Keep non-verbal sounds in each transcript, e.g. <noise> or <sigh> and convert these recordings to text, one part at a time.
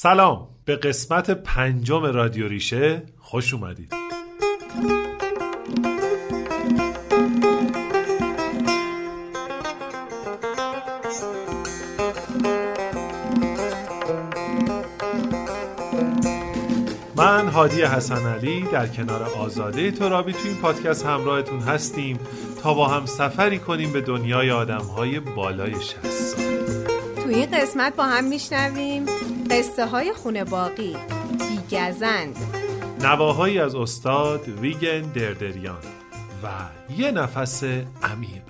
سلام. به قسمت پنجم رادیو ریشه خوش اومدید. من هادی حسن علی در کنار آزاده ترابی تو این پادکست همراهتون هستیم تا با هم سفری کنیم به دنیای آدم های بالای 60 سال. تو این قسمت با هم میشنویم. قصه های خونه باقی. بیگزند. نواهایی از استاد ویگن دردریان و یه نفس عمیق.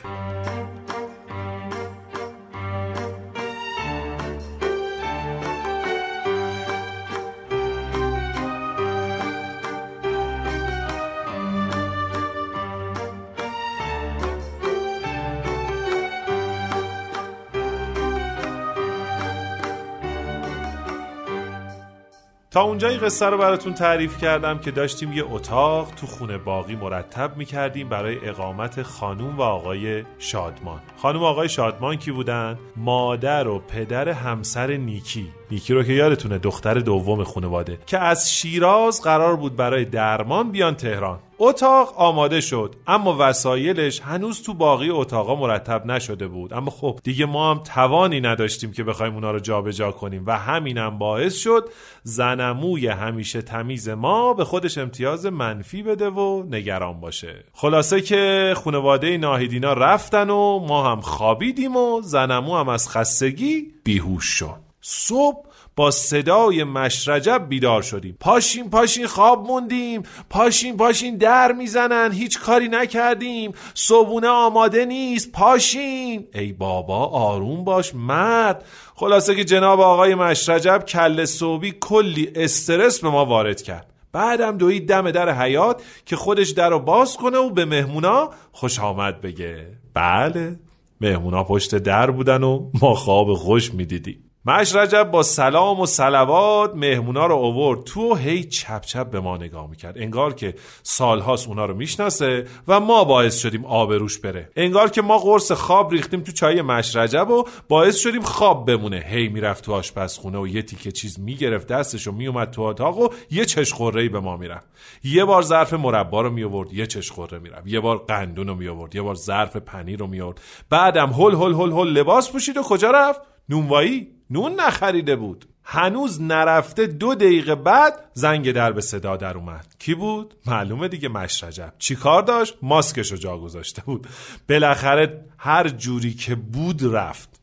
تا اونجا این قصه رو براتون تعریف کردم که داشتیم یه اتاق تو خونه باقی مرتب می‌کردیم برای اقامت خانوم و آقای شادمان خانوم آقای شادمان کی بودن؟ مادر و پدر همسر نیکی نیکی رو که یادتونه دختر دوم خانواده که از شیراز قرار بود برای درمان بیان تهران. اتاق آماده شد اما وسایلش هنوز تو باقی اتاقا مرتب نشده بود. اما خب دیگه ما هم توانی نداشتیم که بخوایم اونا رو جابجا کنیم و همینم باعث شد زنموی همیشه تمیز ما به خودش امتیاز منفی بده و نگران باشه. خلاصه که خانواده ناهیدینا رفتن و ما هم خوابیدیم و زنمو هم از خستگی بیهوش شد. صبح با صدای مشرجب بیدار شدیم. پاشین پاشین خواب موندیم. پاشین پاشین در می‌زنن. هیچ کاری نکردیم. صبونه آماده نیست. پاشین. ای بابا آروم باش مرد. خلاصه که جناب آقای مشرجب کل صوبی کلی استرس به ما وارد کرد. بعدم دوید دم در حیات که خودش در رو باز کنه و به مهمونا خوش آمد بگه. بله مهمونا پشت در بودن و ما خواب خوش می‌دیدیم. مش رجب با سلام و سلوات مهمونا رو اوورد تو و هی چپ چپ به ما نگاه می‌کرد. انگار که سالهاست اونا رو می‌شناسه و ما باعث شدیم آبروش بره. انگار که ما قرص خواب ریختیم تو چای مش رجب و باعث شدیم خواب بمونه. هی می‌رفت تو آشپزخونه و یه تیکه چیز می‌گرفت دستش و میومد تو اتاق و یه چشخوره به ما می‌رفت. یه بار ظرف مربا رو میآورد یه چشخوره می‌رفت. یه بار قندون رو میآورد یه بار ظرف پنیر رو میآورد. بعدم هل هل هل هل لباس پوشید و کجا رفت؟ نونوایی. نون نخریده بود. هنوز نرفته دو دقیقه بعد زنگ در به صدا در اومد. کی بود؟ معلومه دیگه مشرجب. چی کار داشت؟ ماسکشو جا گذاشته بود. بالاخره هر جوری که بود رفت.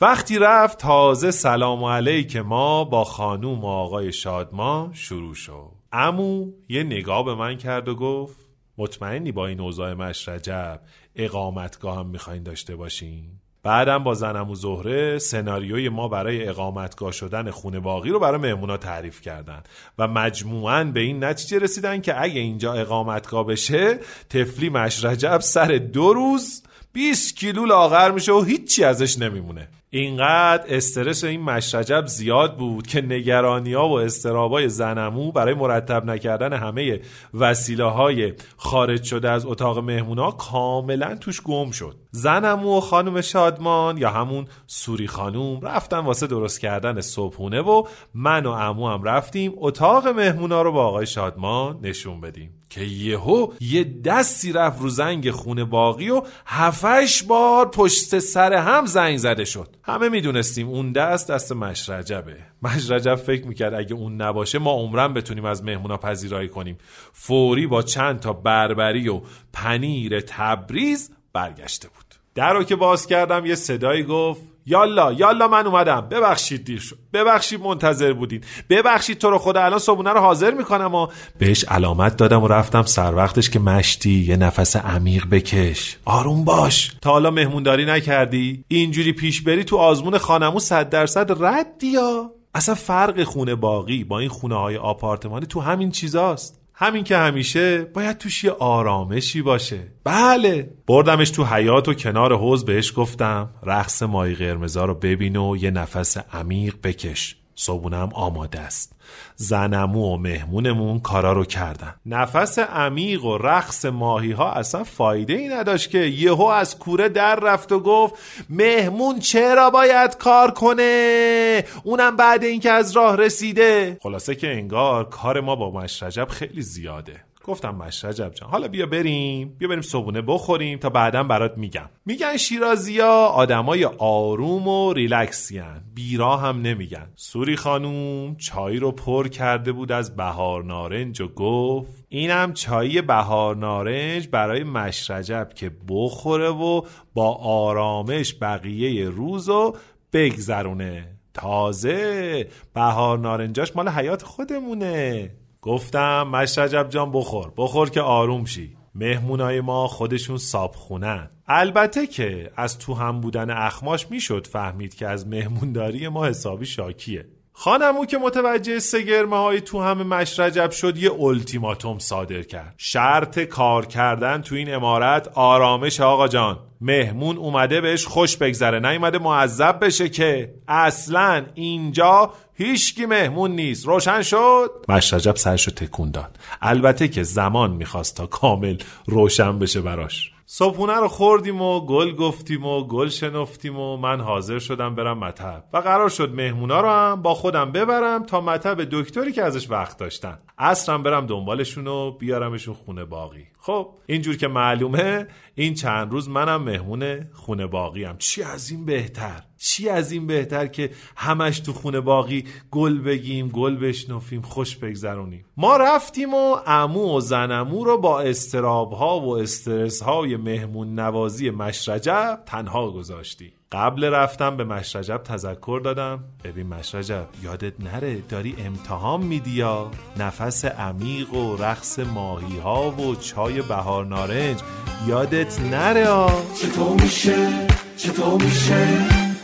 وقتی رفت تازه سلام علیک ما با خانوم و آقای شادما شروع شد. امو یه نگاه به من کرد و گفت مطمئنی با این اوضاع مشرجب اقامتگاه هم می‌خواین داشته باشین؟ بعدم با زنم و زهره سناریوی ما برای اقامتگاه شدن خونه باقی رو برای مهمونا تعریف کردن و مجموعاً به این نتیجه رسیدن که اگه اینجا اقامتگاه بشه تفلی مشرجب سر دو روز 20 کیلو لاغر میشه و هیچی ازش نمیمونه. اینقدر استرس این مشرجب زیاد بود که نگرانی ها و استرابای زنمو برای مرتب نکردن همه وسیله های خارج شده از اتاق مهمونا کاملا توش گم شد. زنمو و خانم شادمان یا همون سوری خانوم رفتن واسه درست کردن صبحونه و من و امو هم رفتیم اتاق مهمونا رو با آقای شادمان نشون بدیم. که یهو یه دستی رفت رو زنگ خونه باقی و هفتش بار پشت سر هم زنگ زده شد. همه می‌دونستیم اون دست دست مشرجبه. مشرجب فکر می‌کرد اگه اون نباشه ما عمرن بتونیم از مهمونا پذیرایی کنیم. فوری با چند تا بربری و پنیر تبریز برگشته بود. در رو که باز کردم یه صدایی گفت یالا یالا من اومدم. ببخشید دیر شد. ببخشید منتظر بودین. ببخشید تو رو خدا الان صبونه رو حاضر می‌کنم و بهش علامت دادم و رفتم سر وقتش که مشتی یه نفس عمیق بکش. آروم باش. تا حالا مهمونداری نکردی؟ اینجوری پیش بری تو آزمون خانمو صد درصد ردی یا؟ اصلا فرق خونه باقی با این خونه های آپارتمانی تو همین چیزاست. همین که همیشه باید توش یه آرامشی باشه. بله بردمش تو حیات و کنار حوز بهش گفتم رقص ماهی قرمزا رو ببین و یه نفس عمیق بکش. صبونه هم آماده است. زنمو و مهمونمون کارا رو کردن. نفس عمیق و رقص ماهی ها اصلا فایده ای نداشت که یهو از کوره در رفت و گفت مهمون چرا باید کار کنه؟ اونم بعد اینکه از راه رسیده. خلاصه که انگار کار ما با مشرجب خیلی زیاده. گفتم مشرجب جان. حالا بیا بریم. بیا بریم صبونه بخوریم تا بعدا برات میگم. میگن شیرازیا آدمای آروم و ریلکسیان بیرا هم نمیگن. سوری خانوم چای رو پر کرده بود از بهار نارنج و گفت اینم چای بهار نارنج برای مشرجب که بخوره و با آرامش بقیه روزو بگذرونه. تازه بهار نارنجاش مال حیات خودمونه. گفتم مشرجب جان بخور. بخور که آروم شی. مهمونای ما خودشون صابخونن البته که از تو هم بودن اخماش می‌شد فهمید که از مهمونداری ما حسابی شاکیه. خانمو که متوجه سگرمه های تو همه مشرجب شد یه التیماتوم صادر کرد. شرط کار کردن تو این امارت آرامش آقا جان. مهمون اومده بهش خوش بگذره نیومده معذب بشه که اصلا اینجا هیچکی مهمون نیست. روشن شد؟ مشرجب سرشو تکون داد. البته که زمان می‌خواست تا کامل روشن بشه براش. صبحونه رو خوردیم و گل گفتیم و گل شنفتیم و من حاضر شدم برم مطب. و قرار شد مهمونا رو هم با خودم ببرم تا مطب دکتری که ازش وقت داشتن. اصرم برم دنبالشون و بیارمشون خونه باقی. خب اینجور که معلومه این چند روز منم مهمون خونه باقی هم چی از این بهتر؟ چی از این بهتر که همش تو خونه باقی گل بگیم گل بشنفیم خوش بگذرونیم؟ ما رفتیم و امو و زنمو رو با استراب ها و استرس های مهمون نوازی مشرجب تنها گذاشتیم. قبل رفتم به مشرجب تذکر دادم. ببین مشرجب یادت نره داری امتحان میدی یا؟ نفس عمیق و رقص ماهی ها و چای بهار نارنج. یادت نره آ. چطور میشه؟ چطور میشه؟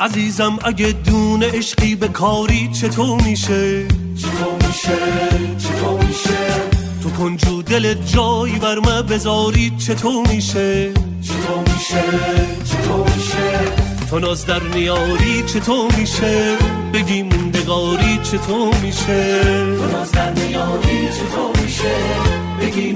عزیزم اگه دون عشقی به کاری چطور میشه؟ چطور میشه؟ چطور میشه؟ تو کنجو دل جایی بر بذاری چطور میشه؟ چطور میشه؟ چطور میشه؟ تو ناز در نیاری چطور میشه؟ بگی موندگاری چطور میشه؟ تو چطور بگی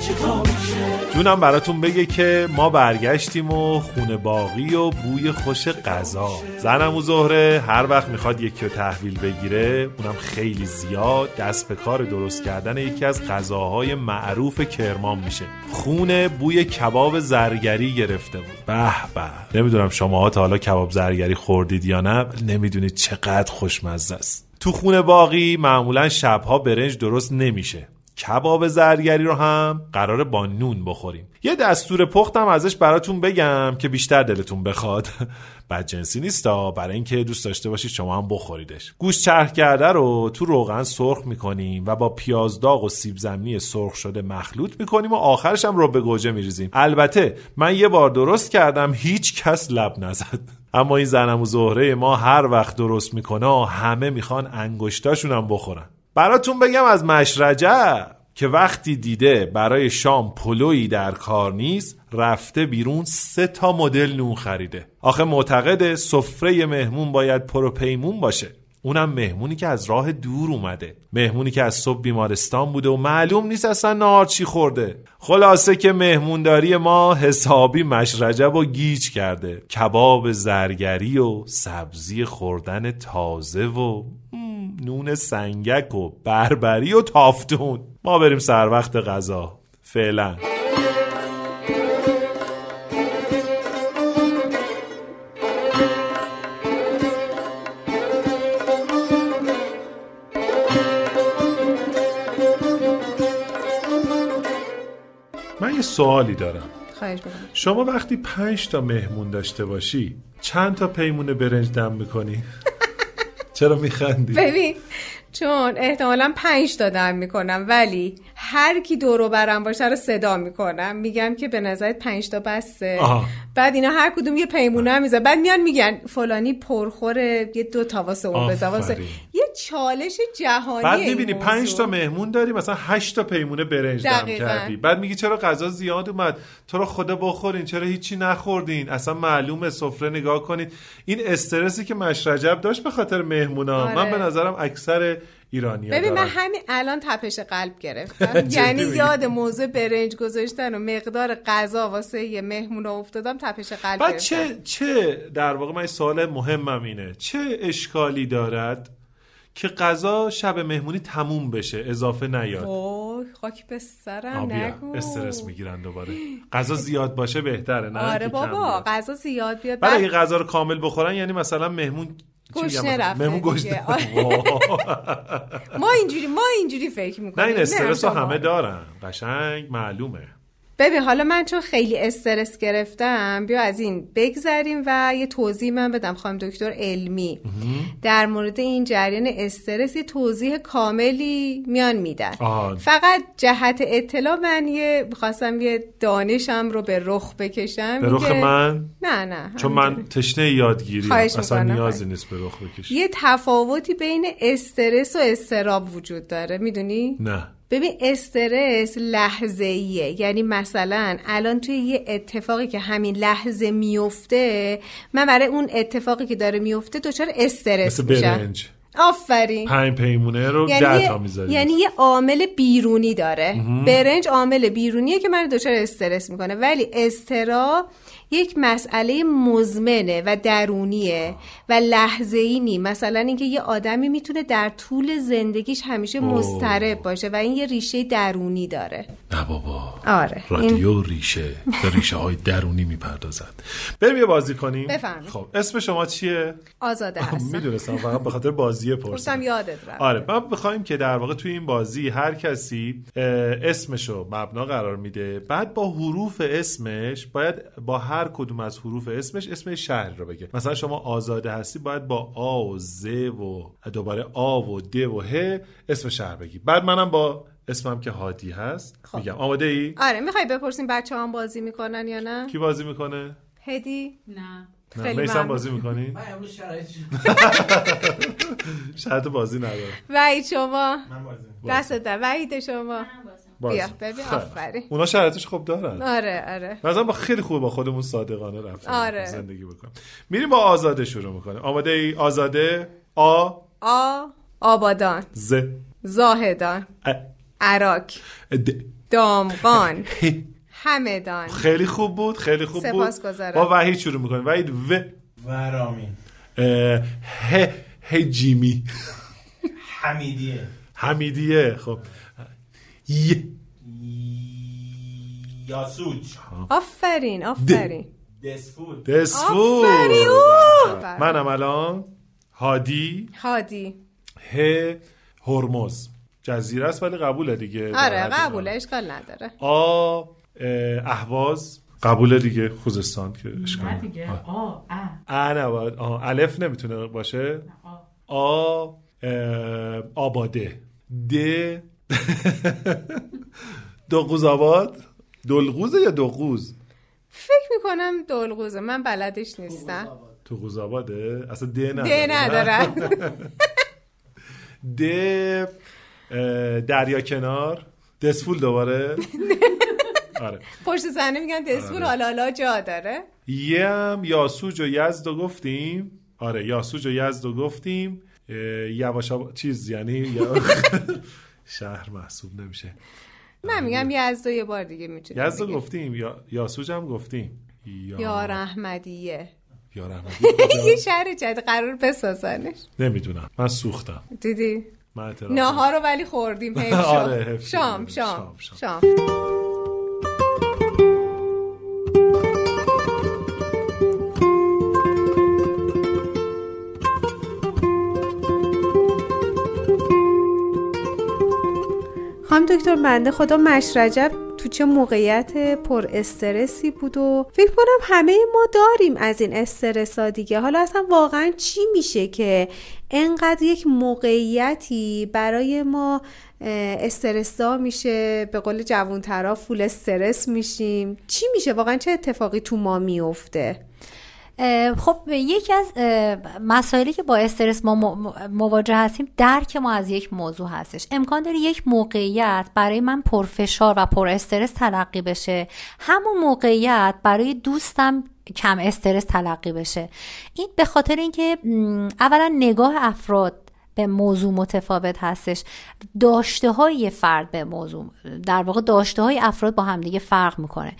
چطور میشه؟ جونم براتون بگه که ما برگشتیم و خونه باقی و بوی خوش غذا. زنم و زهره هر وقت می‌خواد یکی رو تحویل بگیره اونم خیلی زیاد دست به کار درست کردن یکی از غذاهای معروف کرمان میشه. خونه بوی کباب زرگری گرفته بود. به به. نمی‌دونم شما تا حالا کباب زرگری خوردید یا نه نمی‌دونید چقدر خوشمزه است. تو خونه باقی معمولا شبها برنج درست نمیشه. کباب زرگری رو هم قراره با نون بخوریم. یه دستور پختم ازش براتون بگم که بیشتر دلتون بخواد. <laughs> بد جنسی نیستا برای اینکه دوست داشته باشید شما هم بخوریدش. گوشت چرخ کرده رو تو روغن سرخ می‌کنیم و با پیاز داغ و سیب زمینی سرخ شده مخلوط می‌کنیم و آخرش هم رو به گوجه میریزیم. البته من یه بار درست کردم هیچ کس لب نزد. اما این زنم و زهره ما هر وقت درست می‌کنه همه می‌خوان انگشتاشون هم بخورن. براتون بگم از مشرجه که وقتی دیده برای شام پلویی در کار نیست رفته بیرون سه تا مدل نون خریده. آخه معتقد سفره مهمون باید پروپیمون باشه. اونم مهمونی که از راه دور اومده. مهمونی که از صبح بیمارستان بوده و معلوم نیست اصلا نهار چی خورده. خلاصه که مهمونداری ما حسابی مشرجب و گیج کرده. کباب زرگری و سبزی خوردن تازه و نون سنگک و بربری و تافتون. ما بریم سر وقت غذا. فعلا. سوالی دارم خواهش شما وقتی پنج تا مهمون داشته باشی چند تا پیمون برنج دم می‌کنی؟ <laughs> چرا میخندی؟ ببین چون احتمالا پنج تا دم می‌کنم ولی هر کی دورو برم باشه رو صدا می‌کنم میگم که به نظرت پنج تا بسته. بعد اینا هر کدوم یه پیمونه هم میزن بعد میان میگن فلانی پرخوره یه دو تا واسه اون بزن واسه. یه چالش جهانی بعد می‌بینی. پنج تا مهمون داری مثلا هشت تا پیمونه برنج دم. کردی بعد میگی چرا غذا زیاد اومد تو رو خدا بخورین چرا هیچی نخوردین اصلا معلومه سفره نگاه کنید این استرسی که مشرجب داشت به خاطر مهمونا آره. من به نظرم اکثر ایرانی ببین من همین الان تپش قلب گرفتم <laughs> یعنی؟ یاد موضوع برنج گذاشتن و مقدار غذا واسه یه مهمون افتادم تپش قلب بعد گرفتم چه چه در واقع من سوال مهمم اینه چه اشکالی دارد که غذا شب مهمونی تموم بشه اضافه نیاد وای خاک به سرم نگو استرس می‌گیرن دوباره غذا زیاد باشه بهتره نه آره بابا. غذا زیاد بیاد بعد بعد اگه غذا رو کامل بخورن یعنی مثلا مهمون گشنه؟ رفته مهمون. گشنه آره. <laughs> ما اینجوری ما اینجوری فکر نه می‌کنیم این استرس رو. همه دارن قشنگ معلومه ببین حالا من چون خیلی استرس گرفتم بیا از این بگذریم و یه توضیح من بدم خانم دکتر علمی در مورد این جریان استرس یه توضیح کاملی میان میدن. فقط جهت اطلاع من یه خواستم یه دانشم رو به رخ بکشم به رخ من نه نه چون من. تشنه یادگیری اصلا. نیازی نیست به رخ بکشی یه تفاوتی بین استرس و استراب وجود داره می‌دونی؟ نه ببین استرس لحظه ایه یعنی مثلا الان توی یه اتفاقی که همین لحظه میفته من برای اون اتفاقی که داره میفته دچار استرس میشم. آفرین. پنج پیمونه رو یعنی, تا می‌ذاری. یعنی یه عامل بیرونی داره. برنج عامل بیرونیه که من دچار استرس می‌کنه. ولی استرا یک مسئله مزمنه و درونیه و لحظه ای نی مثلا اینکه یه آدمی می‌تونه در طول زندگیش همیشه. مضطرب باشه و این یه ریشه درونی داره. نه بابا. آره. این رادیو ریشه. به ریشه های درونی می‌پردازد. بریم یه بازی کنیم. بفرمایید. خب اسم شما چیه؟ آزاده هستم. می‌دونستم فقط به خاطر بازی پرسیدم. یادت رفت. آره ما بخوایم که در واقع توی این بازی هر کسی اسمشو مبنا قرار میده. بعد با حروف اسمش باید با هر کدوم از حروف اسمش اسم شهر رو بگه. مثلا شما آزاده هستی باید با آ و ز و دوباره آ و د و ه اسم شهر بگی. بعد منم با اسمم که هادی هست خب. میگم. آماده ای؟ آره می‌خوای بپرسیم بچه هم بازی می‌کنن یا نه؟ کی بازی می‌کنه؟ هدی؟ نه. نه. خیلی. بازی می‌کنی؟ من امروز شرایط <laughs> شرط بازی نداره. وحید شما؟ من بازی دست در. وحید شما؟ بازی. بیا ببین. آفرین. اونا شرطش خوب دارن. آره آره. مثلا با خیلی خوبه با خودمون صادقانه رفتیم. آره. زندگی بکنیم. میریم با آزاده شروع می‌کنیم. آماده ای آزاده؟ آ؟ آ آبادان. ز. زاهدان. ا. عراق. د. دامغان. <laughs> همدان. خیلی خوب بود خیلی خوب بود. با وحید شروع می‌کنیم. وحید و. ورامین. اه، ه ه جیمی حمیدیه. حمیدیه. خب. ی. یاسوج. آفرین آفرین. دسفود دسفور آفرین. منم الان هادی. هادی. ه. هرمز. جزیره است ولی قبوله دیگه. آره قبوله. اشکال نداره. آ اه، اهواز قبوله دیگه خوزستان که اشکال نه نداره. دیگه. آ ا نباید الف نمی‌تونه باشه. آ. آ اه، آباده. د. <laughs> دوقوز آباد؟ دلغوزه یا دوقوز فکر می‌کنم دلغوزه. من بلدش نیستم. تو قوز آباده؟ اصلا د نداره. ده نداره. <laughs> د اه، دریا کنار. دسفول دوباره. <laughs> آره. پشت صحنه میگن دسپور آره. حالا حالا جا داره. یه هم یاسوج و یزد رو گفتیم. آره یاسوج و یزد رو گفتیم. اه، یواش آباد- چیز یعنی شهر محسوب نمیشه. من میگم یزدو یه بار دیگه می‌تونی یزد گفتیم یا یاسوج هم گفتیم. یا یار احمدیه یا رحمتی <laughs> یه شهر جدید قرار بسازنش. نمی‌دونم. من سوختم. دیدی؟ ناهار رو ولی خوردیم. <laughs> آره، شام، شام. شام. خانم دکتر بنده خدا مشرجب تو چه موقعیت پر استرسی بود و فکر کنم همه ما داریم از این استرس ها دیگه. حالا اصلا واقعا چی میشه که انقدر یک موقعیتی برای ما استرسا میشه به قول جوون فول استرس میشیم؟ چی میشه؟ واقعا چه اتفاقی تو ما میفته خب یکی از مسائلی که با استرس ما مواجه هستیم درک ما از یک موضوع هستش. امکان داره یک موقعیت برای من پرفشار و پر استرس تلقی بشه. همون موقعیت برای دوستم کم استرس تلقی بشه. این به خاطر اینکه اولا نگاه افراد به موضوع متفاوت هستش. داشته های فرد به موضوع در واقع داشته های افراد با همدیگه فرق می‌کنه.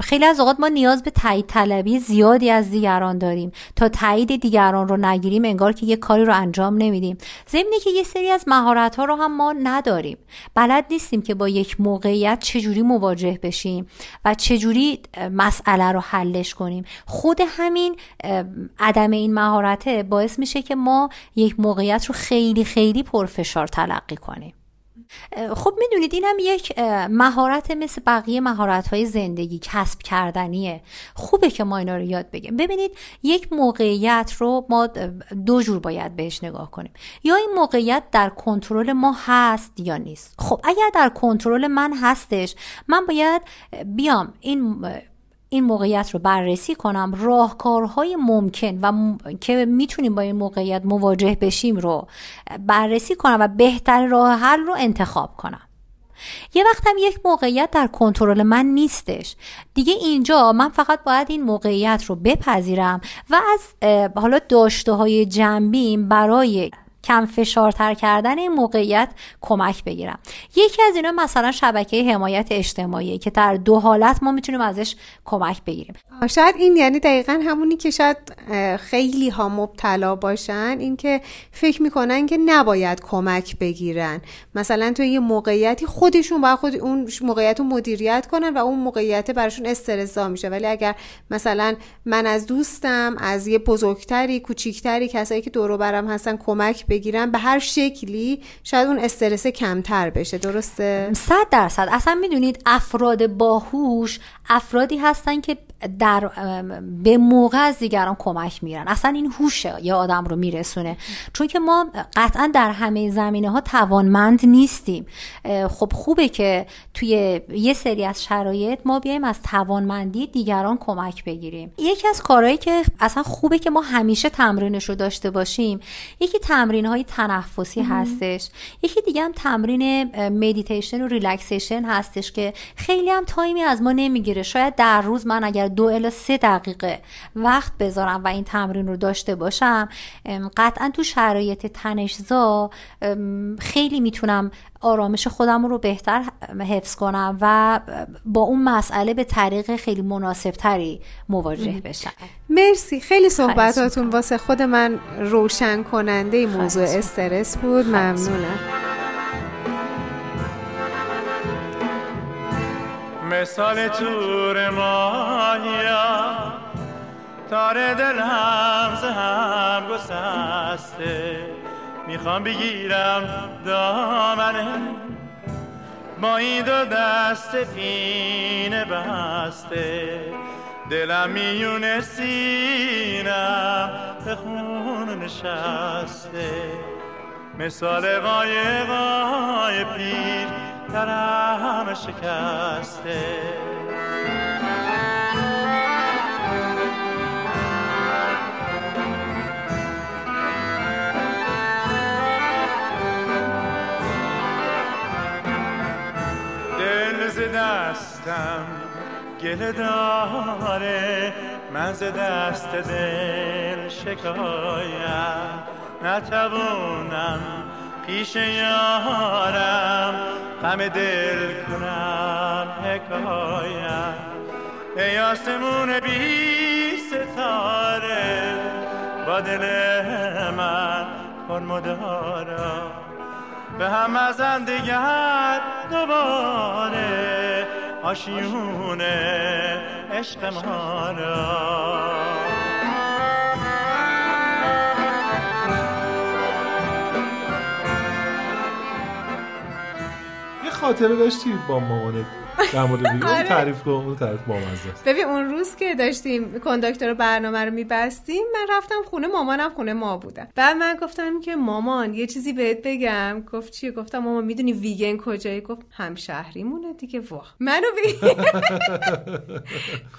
خیلی از اوقات ما نیاز به تایید طلبی زیادی از دیگران داریم. تا تایید دیگران رو نگیریم انگار که یه کاری رو انجام نمیدیم. ضمنی که یه سری از مهارت ها رو هم ما نداریم. بلد نیستیم که با یک موقعیت چجوری مواجه بشیم و چجوری مسئله رو حلش کنیم. خود همین عدم این مهارته باعث میشه که ما یک موقعیت رو خیلی خیلی پرفشار تلقی کنیم خب می‌دونید این هم یک مهارت مثل بقیه مهارت های زندگی کسب کردنیه. خوبه که ما اینا رو یاد بگیم ببینید یک موقعیت رو ما دو جور باید بهش نگاه کنیم. یا این موقعیت در کنترل ما هست یا نیست. خب اگر در کنترل من هستش من باید بیام این این موقعیت رو بررسی کنم راهکارهای ممکن و که می‌تونیم با این موقعیت مواجه بشیم رو بررسی کنم و بهترین راه حل رو انتخاب کنم. یه وقتم یک موقعیت در کنترل من نیستش. دیگه اینجا من فقط باید این موقعیت رو بپذیرم و از حالا داشته های جنبیم برای کم فشارتر کردن این موقعیت کمک بگیرم. یکی از اینا مثلا شبکه حمایت اجتماعی که در دو حالت ما می‌تونیم ازش کمک بگیریم. شاید این یعنی دقیقا همونی که شاید خیلی ها مبتلا باشن اینکه فکر می‌کنن که نباید کمک بگیرن. مثلا تو یه موقعیتی خودشون باید خود اون موقعیت رو مدیریت کنن و اون موقعیت براشون استرسا میشه. ولی اگر مثلا من از دوستم از یه بزرگتری کوچیکتری کسایی که دور برم هستن کمک بگیرن به هر شکلی شاید اون استرس کمتر بشه درسته؟ صد درصد. اصلا می‌دونید افراد باهوش افرادی هستن که در به موقع از دیگران کمک میرن اصلا این هوشه یا آدم رو میرسونه. چون که ما قطعا در همه زمینه ها توانمند نیستیم. خب خوبه که توی یه سری از شرایط ما بیایم از توانمندی دیگران کمک بگیریم. یکی از کارهایی که اصلا خوبه که ما همیشه تمرینش رو داشته باشیم یکی تمرین های تنفسی هستش. یکی دیگه هم تمرین مدیتیشن و relaxation هستش که خیلی هم time ی از ما نمی‌گیره. شاید در روز من اگر دو الا سه دقیقه وقت بذارم و این تمرین رو داشته باشم قطعا تو شرایط تنشزا خیلی می‌تونم آرامش خودم رو بهتر حفظ کنم و با اون مسئله به طریق خیلی مناسب تری مواجه بشم. مرسی. خیلی صحبتاتون واسه خود من روشن کننده موضوع استرس بود. ممنونم. مثال تور مایا تار دلم هم گسسته. می‌خوام بگیرم دامنه با این دو دست پینه بسته. دلم میون سینم به خون نشسته. مثال قایقای پیر درم شکسته. دل ز دستم گله داره من ز دست دل شکایت نتوانم پیش یارم غم دل کنم حکایم ای آسمون بی ستاره با دل من پر مدارا به هم ازن دیگر دوباره آشیونه عشق ما را. خاطره داشتی با مامانت در مورد ویگن آره. تعریف کن اون تعریف بامزه. ببین اون روز که داشتیم کنداکتور برنامه رو میبستیم من رفتم خونه مامانم خونه ما بودم بعد من گفتم که مامان یه چیزی بهت بگم. گفت چیه گفتم مامان می‌دونی ویگن کجایی؟ گفت همشهریمونه دیگه واه. منو بگی <laughs>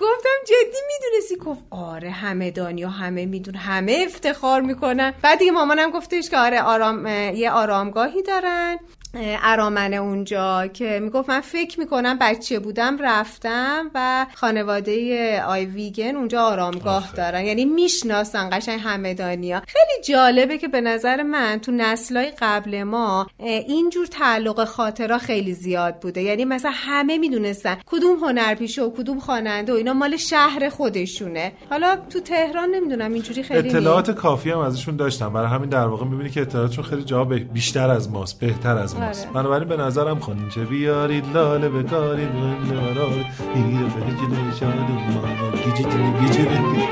گفتم جدی می‌دونستی؟ گفت آره همه دنیا همه میدون همه افتخار می‌کنن. بعد دیگه مامانم گفتش که آره آرام یه آرامگاهی دارن. ارامنه اونجا که می‌گفت من فکر می‌کنم بچه بودم رفتم و خانواده آی ویگن اونجا آرامگاه دارن. یعنی می‌شناسن قشنگ همدانیا خیلی جالبه که به نظر من تو نسلای قبل ما اینجور تعلق خاطرها خیلی زیاد بوده. یعنی مثلا همه می‌دونستن کدوم هنرپیشه و کدوم خواننده و اینا مال شهر خودشونه. حالا تو تهران نمی‌دونم اینجوری خیلی. اطلاعات کافی هم ازشون داشتم. برای همین در واقع می‌بینی که اطلاعاتشون خیلی جا به- بیشتر از ماست بهتر از ماست. آره. بنابراین به نظرم خانینچه بیارید لاله بکارید نارال میره به جل شادومان گیجی دلی گیجی دلی.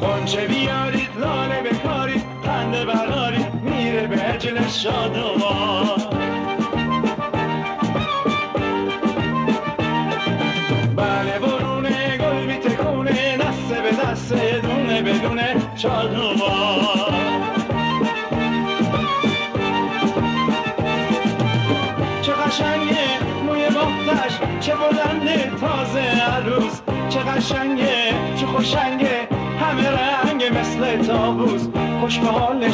خونچه بیارید لاله بکارید خنده برارید میره به عجل شادوان بله برونه گل بی تکونه دسته به دسته دونه بدونه شادوان تازه عروس چه قشنگه چه خوشنگه همه رنگ مثل تابوس خوش به حال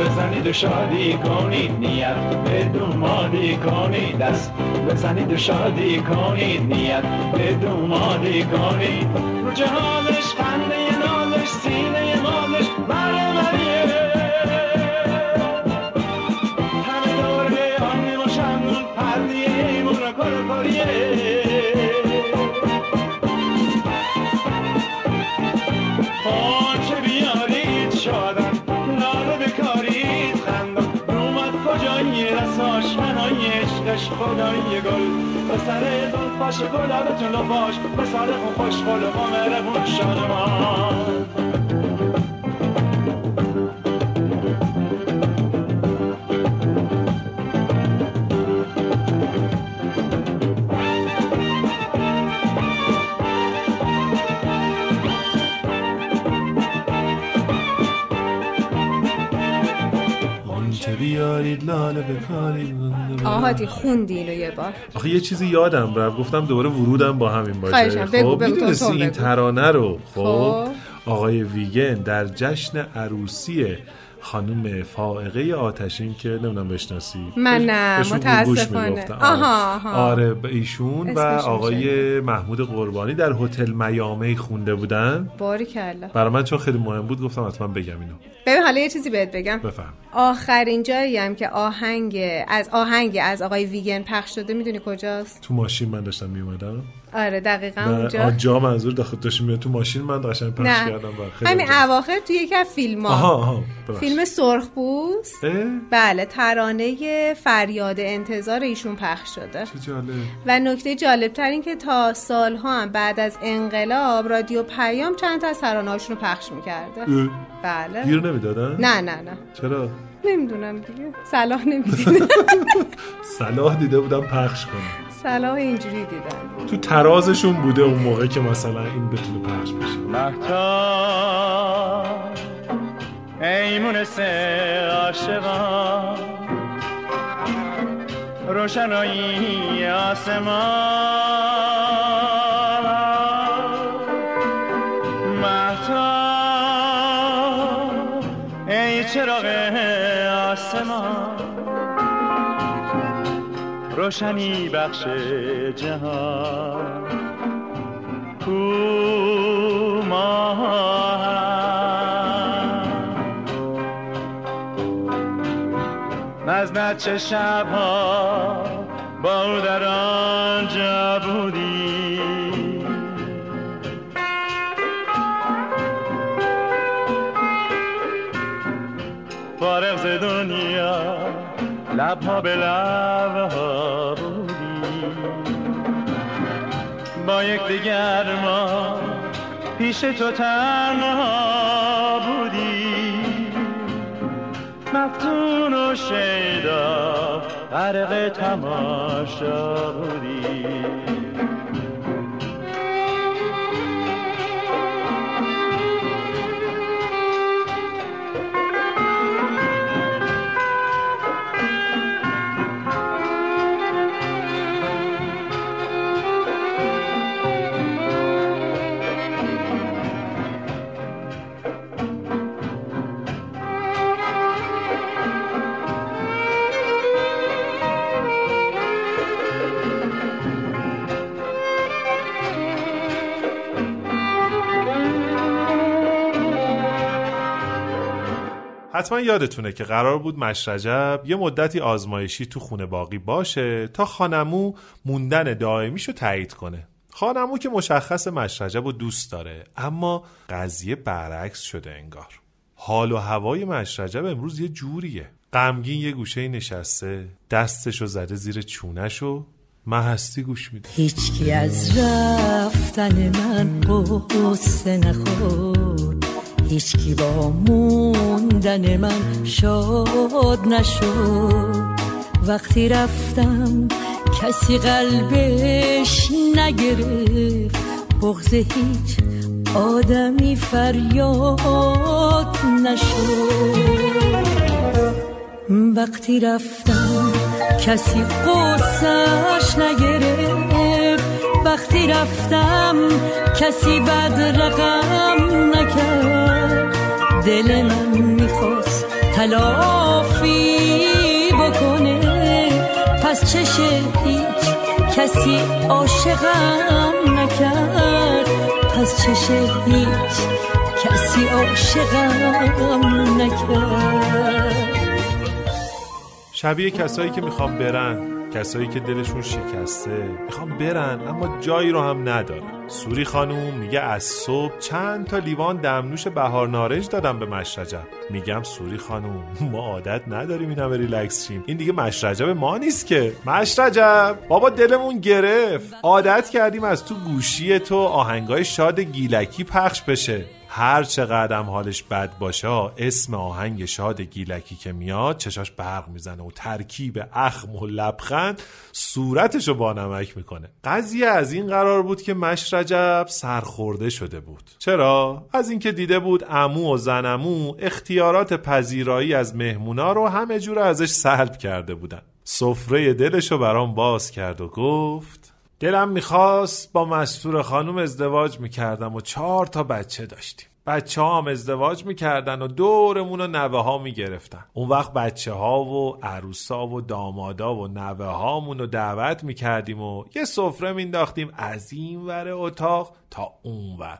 بزنید شادی کنید نیت به دومادی کنید. دست بزنید شادی کنید نیت به دومادی کنید. رو جهالش خنده نالش سینه مالش. مره کجایی رساش منای عشقش خدای گل. به سر زلفاش گلابتون لفاش به سر خوش گل و مهربون لاله بکارید آهادی خوندی اینو یه بار. آخه یه چیزی یادم رفت. گفتم دوباره ورودم با همین باشه. خب بگو، می‌دونستی این. ترانه رو؟ خب. خب. آقای ویگن در جشن عروسی خانم فائقه آتشین که نمی‌دونم بشناسی. من نه، متاسفانه. می‌گفتن. آها، آها. آره به ایشون و آقای محمود قربانی در هتل میامی خونده بودن. باری کلا برای من چون خیلی مهم بود گفتم حتما بگم اینو. ببین حالا یه چیزی بهت بگم. بفهم. آخرین جایی هم که آهنگ از آهنگ از آقای ویگن پخش شده می‌دونی کجاست؟ تو ماشین من داشتم میومدم آره دقیقا اونجا. آجا منظور داخل داشت میاد تو ماشین من قشنگ پخش نه. کردم خیلی همین. اواخر توی یکی از فیلم آها ها آها ببخشید. فیلم سرخپوست؟ بله ترانه فریاد انتظار ایشون پخش شده. چه جالب. و نکته جالب تر این که تا سالها هم بعد از انقلاب رادیو پیام چند تا از ترانه‌هاشون رو پخش می‌کرده. اه، بله. گیر نمی‌دادن؟ نه نه نه. چرا؟ نمی‌دونم دیگه. صلاح نمی‌دیدم <laughs> صلاح دیده بودم پخش کنم صلاح اینجوری دیدم تو ترازشون بوده اون موقع که مثلا این بتونه پخش بشه. محتاب ای مونس عاشقان. روشنایی آسمان. روشنی بخش جهان. نزد چه شبها با او در آنجا بودی. لبها به لبها بودی. با یک دیگر ما پیش تو تنها بودی. مفتون و شیدا غرق تماشا بودی. حتما یادتونه که قرار بود مشرجب یه مدتی آزمایشی تو خونه باقی باشه تا خانمو موندن دائمیشو تایید کنه. خانمو که مشخص مشرجب و دوست داره اما قضیه برعکس شده انگار. حال و هوای مشرجب امروز یه جوریه. غمگین یه گوشه نشسته دستشو زده زیر چونشو من هستی گوش میده. هیچکی از رفتن من قصه نخورد. هیچکی با موندن من شاد نشد. وقتی رفتم کسی قلبش نگرفت. بغز هیچ آدمی فریاد نشد. وقتی رفتم کسی قصهش نگرفت. وقتی رفتم کسی بد رقم نکرد. دل من می‌خواست تلافی بکنه. پس چشه هیچ کسی عاشقم نکرد. پس چشه هیچ کسی عاشقم نکرد. شبیه کسایی که می‌خوام برن. کسایی که دلشون شکسته. می‌خوام برن اما جایی رو هم ندارن سوری خانوم میگه از صبح چند تا لیوان دمنوش بهار نارنج دادم به مشرجب میگم سوری خانوم ما عادت نداریم این همه ریلکس شیم. این دیگه مشرجب ما نیست که. مشرجب بابا دلمون گرفت. عادت کردیم از تو گوشی تو آهنگای شاد گیلکی پخش بشه. هر چقدر هم حالش بد باشه اسم آهنگ شاد گیلکی که میاد چشاش برق می‌زنه و ترکیب اخم و لبخند صورتشو با نمک می‌کنه. قضیه از این قرار بود که مشرجب سرخورده شده بود. چرا؟ از اینکه دیده بود امو و زنمو اختیارات پذیرایی از مهمونا رو همه جور ازش سلب کرده بودن. سفره دلشو برام باز کرد و گفت دلم می‌خواست با مستور خانم ازدواج می‌کردم و چهار تا بچه داشتیم. بچه هم ازدواج می‌کردن و دورمون و نوه ها می‌گرفتن. اون وقت بچه ها و عروسا و دامادا و نوه هامون رو دعوت می‌کردیم و یه سفره مینداختیم از این ور اتاق تا اون ور.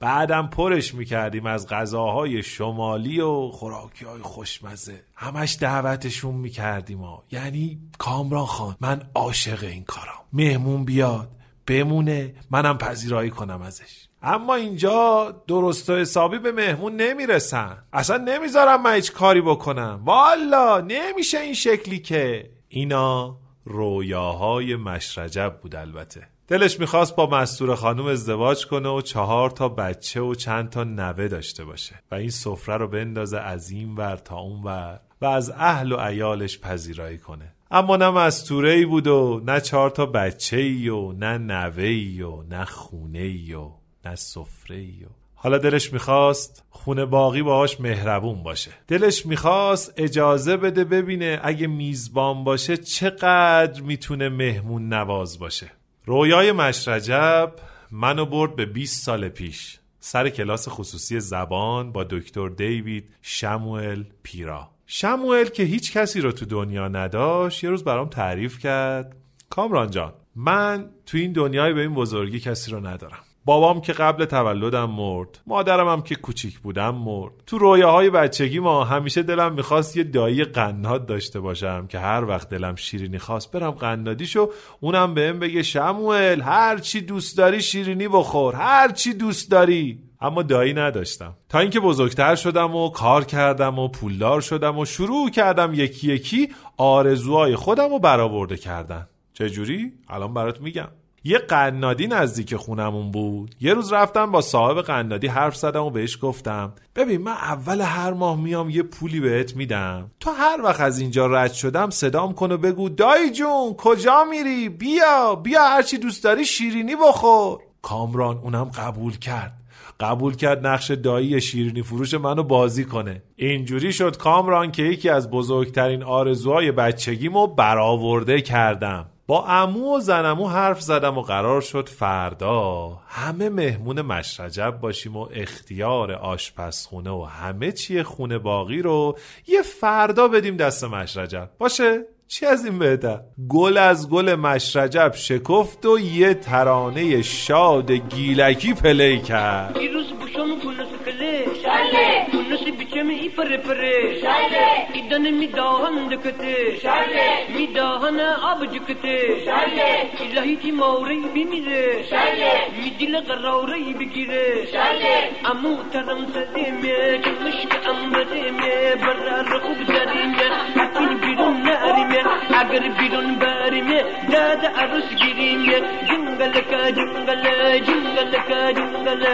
بعدم پرش می‌کردیم از غذاهای شمالی و خوراکی های خوشمزه. همش دعوتشون می‌کردیم و یعنی کامران خان من عاشق این کارم مهمون بیاد بمونه منم پذیرایی کنم ازش. اما اینجا درست و حسابی به مهمون نمی‌رسن. اصلا نمی‌ذارم من هیچ کاری بکنم. والا نمیشه این شکلی که. اینا رویاهای مشرجب بود البته. دلش می‌خواست با مستور خانم ازدواج کنه و چهار تا بچه و چند تا نوه داشته باشه و این سفره رو بندازه از این ور تا اون ور و از اهل و عیالش پذیرایی کنه. اما نه مستوره ای بود و نه چهار تا بچه ای و نه نوه ای و نه خونه ای و نه سفره ای و حالا دلش می‌خواست خونه باقی باهاش مهربون باشه. دلش می‌خواست اجازه بده ببینه اگه میزبان باشه چقدر می‌تونه مهمون نواز باشه. رویای مشرجب منو برد به 20 سال پیش. سر کلاس خصوصی زبان با دکتر دیوید شموئل پیرا. شموئل که هیچ کسی رو تو دنیا نداشت یه روز برام تعریف کرد. کامران جان من تو این دنیای به این بزرگی کسی رو ندارم. بابام که قبل تولدم مرد مادرم هم که کوچیک بودم مرد. تو رویاهای بچگی ما همیشه دلم می‌خواست یه دایی قناد داشته باشم که هر وقت دلم شیرینی خواست برم قنادیشو اونم بهم بگه شموئل هر چی دوست داری شیرینی بخور هر چی دوست داری. اما دایی نداشتم. تا اینکه بزرگتر شدم و کار کردم و پولدار شدم و شروع کردم یکی یکی آرزوهای خودم رو برآورده کردن. چجوری؟ الان برات میگم. یه قنادی نزدیک خونمون بود. یه روز رفتم با صاحب قنادی حرف زدم و بهش گفتم ببین من اول هر ماه میام یه پولی بهت میدم. تو هر وقت از اینجا رد شدم صدام کن و بگو دایی جون کجا میری؟ بیا بیا هرچی دوست داری شیرینی بخور. کامران اونم قبول کرد. قبول کرد نقش دایی شیرینی فروش منو بازی کنه. اینجوری شد کامران که یکی از بزرگترین آرزوهای بچگیمو برآورده کردم. با امو و زنمو حرف زدم و قرار شد فردا. همه مهمون مشرجب باشیم و اختیار آشپزخونه و همه چیه خونه باقی رو یه فردا بدیم دست مشرجب. باشه؟ چی از این بهتر؟ گل از گل مشرجب شکفت و یه ترانه شاد گیلکی پلی کرد. دیروز بوشم کنس کله. شله کنس بیچم ای پره پره شله ایدن میداهن دکته شله میداهن آب جکته شله الهی تی موری بمیره شله میدیل قراری بگیره شله امو ترم سدیمه کمشک امبدیمه برار خوب داریمه حتین بیرون ناریمه اگر بیرون باریمه داد عروس گیریمه جنگلکا جنگل جنگلکا جنگل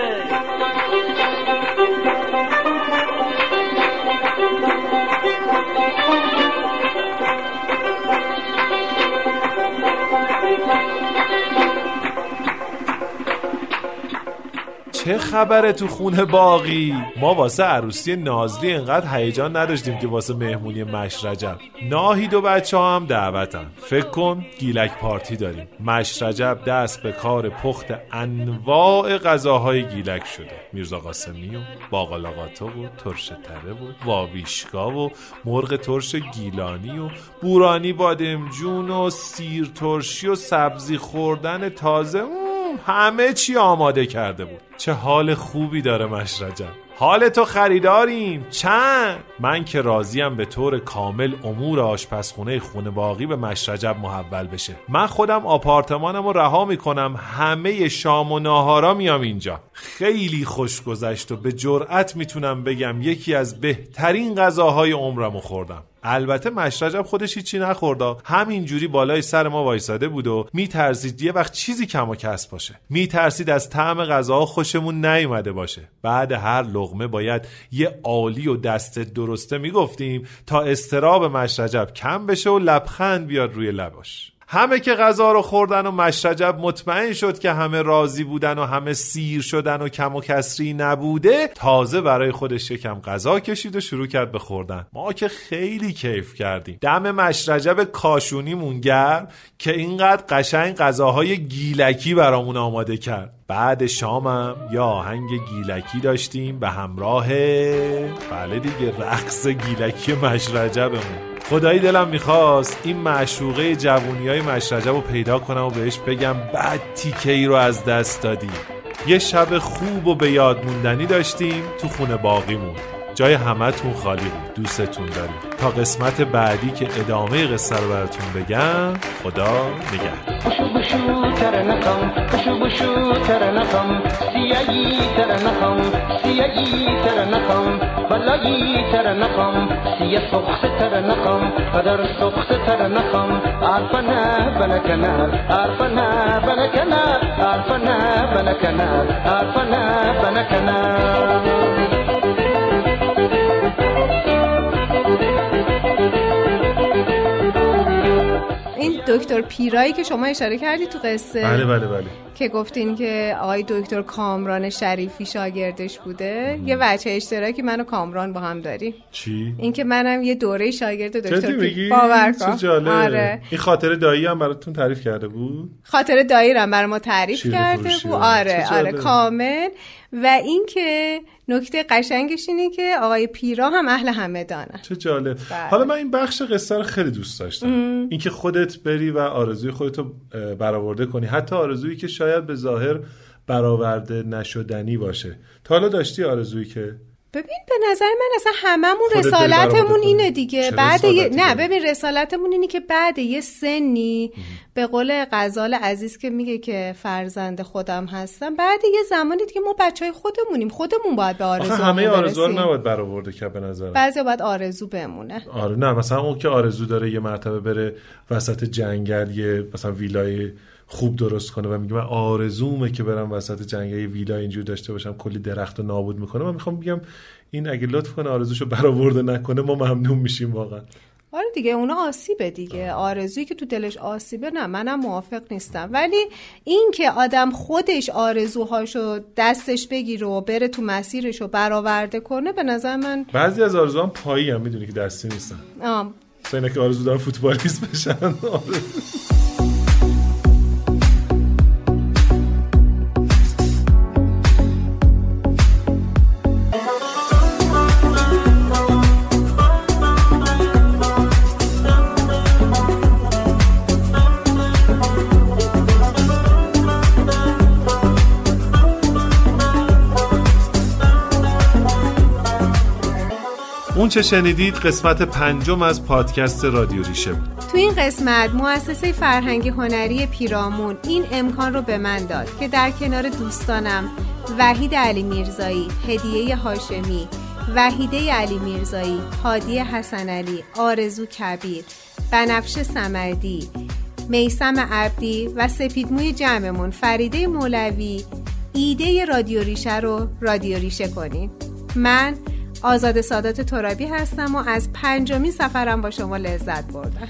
Thank you. چه خبره تو خونه باقی؟ ما واسه عروسی نازلی انقدر هیجان نداشتیم که واسه مهمونی مشرجب. ناهید و بچه ها هم دعوتن. فکر کن گیلک پارتی داریم. مشرجب دست به کار پخت انواع غذاهای گیلک شده. میرزا قاسمی و باقلاقاتا و ترش تره و واویشکا و مرغ ترش گیلانی و بورانی بادمجون و سیر ترشی و سبزی خوردن تازه. همه چی آماده کرده بود. چه حال خوبی داره مشرجب حال تو خریداریم. چند؟ من که راضیم به طور کامل امور آشپزخونه خونه باقی به مشرجب محول بشه. من خودم آپارتمانم رها می‌کنم. همه شام و ناهارا میام اینجا. خیلی خوش گذشت و به جرأت می‌تونم بگم یکی از بهترین غذاهای عمرمو خوردم. البته مشرجب خودش هیچی نخوردا همینجوری بالای سر ما وایساده بود و میترسید یه وقت چیزی کم و کس باشه. میترسید از طعم غذاها خوشمون نیومده باشه. بعد هر لغمه باید یه عالی و دست درسته می‌گفتیم تا استراب مشرجب کم بشه و لبخند بیاد روی لباش. همه که غذا رو خوردن و مشرجب مطمئن شد که همه راضی بودن و همه سیر شدن و کم و کسری نبوده تازه برای خودش یکم غذا کشید و شروع کرد به خوردن. ما که خیلی کیف کردیم. دم مشرجب کاشونیمون گرم که اینقدر قشنگ غذاهای گیلکی برامون آماده کرد. بعد شامم یا آهنگ گیلکی داشتیم به همراه بله دیگه رقص گیلکی مشرجبمون. خدایی دلم می‌خواست این معشوقه جوونی های مشرجب رو پیدا کنم و بهش بگم بعد تیکه ای رو از دست دادی. یه شب خوب و به یاد موندنی داشتیم تو خونه باقیمون. جای همتون خالی بود دوستتون داریم تا قسمت بعدی که ادامه قصه رو براتون بگم خدا نگهدار بشو بشو ترنقم بشو بشو ترنقم سیایی ترنقم سیایی ترنقم بلایی ترنقم سیه سخت ترنقم قدر سخت ترنقم عرفنا بلكنا عرفنا بلكنا عرفنا بلكنا عرفنا بلكنا دکتر پیرایی که شما اشاره کردی تو قصه. بله بله بله. که گفتین که آقای دکتر کامران شریفی شاگردش بوده. یه وجه اشتراکی من و کامران با هم داریم. چی؟ اینکه منم یه دوره شاگرد دکتر جدی پی- میگی؟ باور کن. آره. این خاطر دایی هم براتون تعریف کرده بود؟ خاطر دایرم برای ما تعریف کرده بود. آره آره. کامل. و اینکه نکته قشنگش اینه که آقای پیرا هم اهل همدانه چه جالب. بله. حالا من این بخش قصه رو خیلی دوست داشتم. اینکه خودت بری و آرزوی خودتو اه، برآورده کنی. حتی آرزویی که شاید به ظاهر برآورده نشدنی باشه. تا حالا داشتی آرزویی که ببین به نظر من اصلا هممون رسالتمون. اینه دیگه. بعد یه... نه؟ ببین رسالتمون اینه که بعد یه سنی به قول غزال عزیز که میگه که فرزند خودم هستم بعد یه زمانی دیگه ما بچه های خودمونیم. خودمون باید به آخه آرزو همه آرزوها رو نباید برآورده کرد به نظر بعضی باید آرزو بمونه. آره نه مثلا اون که آرزو داره یه مرتبه بره وسط جنگل یه مثلا ویلای خوب درست کنه و میگه من آرزومه که برم وسط جنگه ویلا اینجور داشته باشم کلی درخت رو نابود می‌کنه. من می‌خوام بگم این اگه لطف کنه آرزوشو برآورده نکنه ما ممنون میشیم واقعا. آره دیگه اونا آسیبه دیگه. آرزویی که تو دلش آسیبه نه منم موافق نیستم. ولی این که آدم خودش آرزوهاشو دستش بگیره و بره تو مسیرش رو برآورده کنه به نظر من بعضی از آرزوام پایی هم می‌دونی که دستی نیستن. آم. که آرزو دارن فوتبالیست بشن. <laughs> آره. اون چه شنیدید قسمت پنجم از پادکست رادیو ریشه بود. تو این قسمت مؤسسه فرهنگی هنری پیرامون این امکان رو به من داد که در کنار دوستانم وحید علی میرزایی، هدیه هاشمی، وحیده علی میرزایی، هادی حسن علی، آرزو کبیر، بنفش سمردی، میسم عبدی و سپیدموی جمعمون فریده مولوی ایده رادیو ریشه رو رادیو ریشه کنیم من آزاد سادات ترابی هستم و از پنجمین سفرم با شما لذت بردم.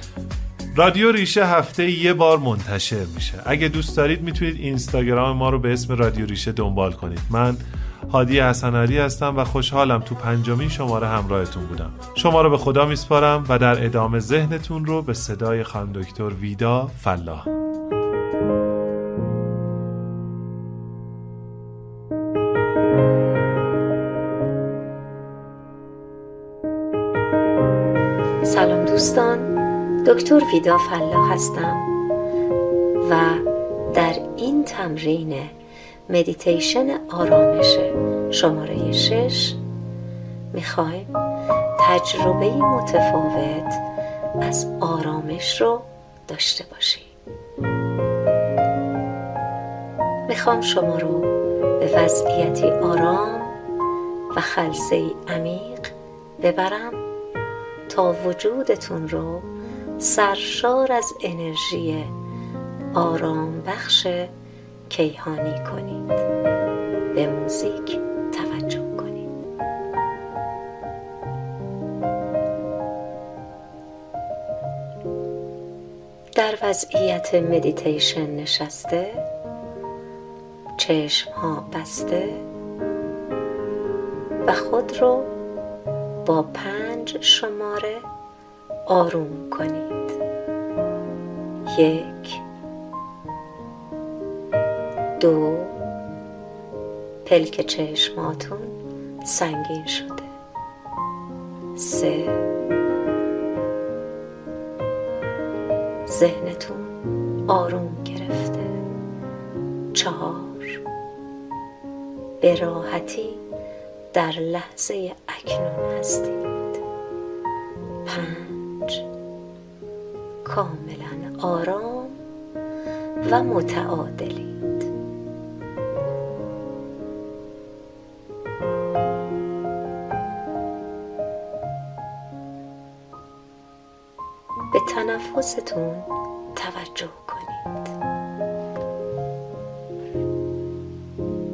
رادیو ریشه هفته یه بار منتشر میشه. اگه دوست دارید می‌تونید اینستاگرام ما رو به اسم رادیو ریشه دنبال کنید. من هادی حسن علی هستم و خوشحالم تو پنجمین شماره همراهتون بودم. شما رو به خدا میسپارم و در ادامه ذهنتون رو به صدای خانم دکتر ویدا فلاح. دوستان دکتر ویدا فلاح هستم و در این تمرین مدیتیشن آرامش شماره شش می‌خوایم تجربه متفاوت از آرامش رو داشته باشیم می‌خوام شما رو به وضعیتی آرام و خلصه عمیق ببرم. تا وجودتون رو سرشار از انرژی آرام بخش کیهانی کنید. به موزیک توجه کنید. در وضعیت مدیتیشن نشسته چشم ها بسته و خود رو با پنج شماره آروم کنید. یک دو پلک چشماتون سنگین شده. سه ذهنتون آروم گرفته. چهار به راحتی در لحظه اکنون هستید. آرام و متعادلید به تنفستون توجه کنید.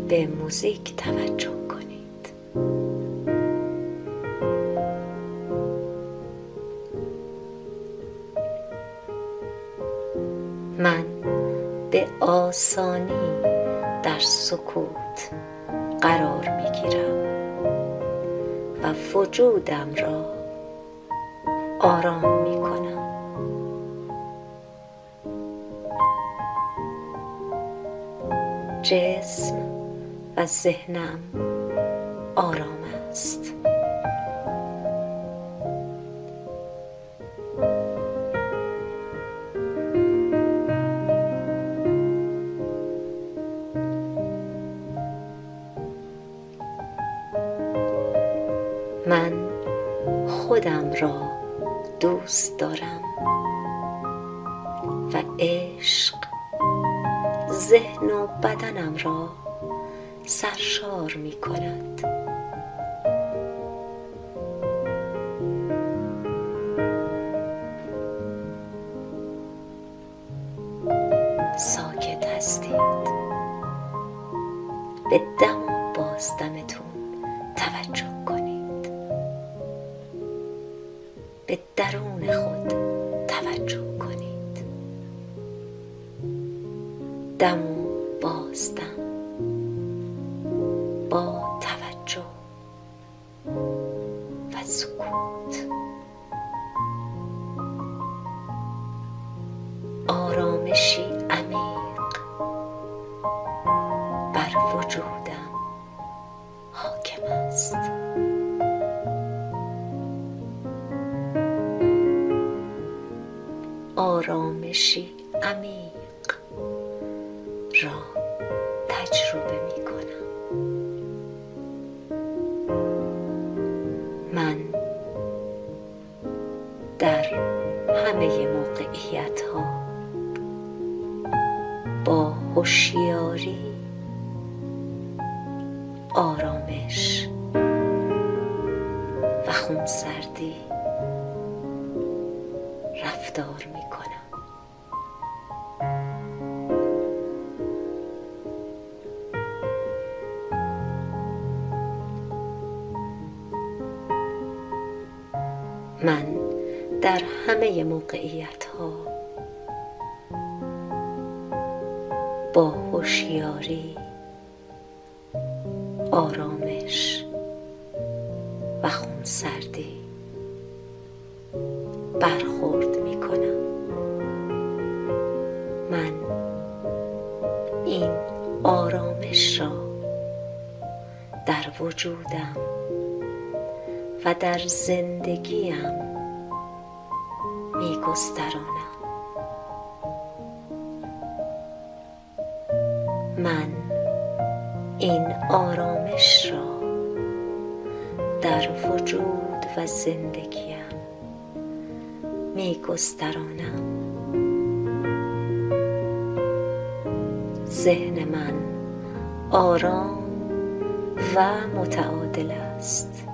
به موزیک توجه. آسانی در سکوت قرار می گیرم و وجودم را آرام می کنم جسم و ذهنم آرام است. درون خود توجه کنید. دم و بازدم با با آرامش و خونسردی برخورد می کنم من این آرامش را در وجودم و در زندگیم می گسترانم من این آرامش را در وجود و زندگیم می گسترانم ذهن من آرام و متعادل است.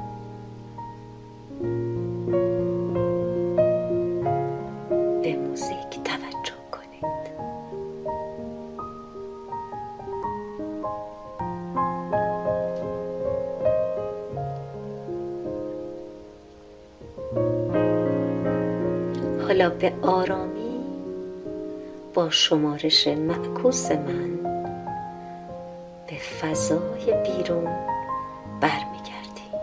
شمارش معکوس من به فضای بیرون برمیگردیم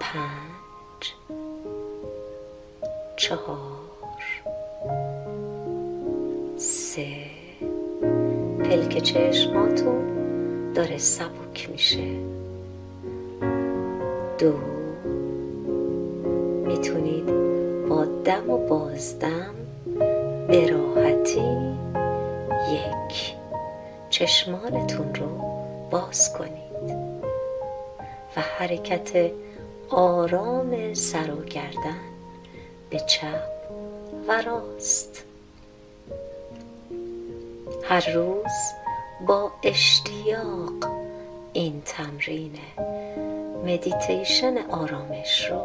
پنج چهار سه. پلک چشماتون داره سبک میشه. دو. می‌تونید با دم و بازدم به راحتی. یک. چشمانتون رو باز کنید و حرکت آرام سر و گردن به چپ و راست. هر روز با اشتیاق این تمرین مدیتیشن آرامش رو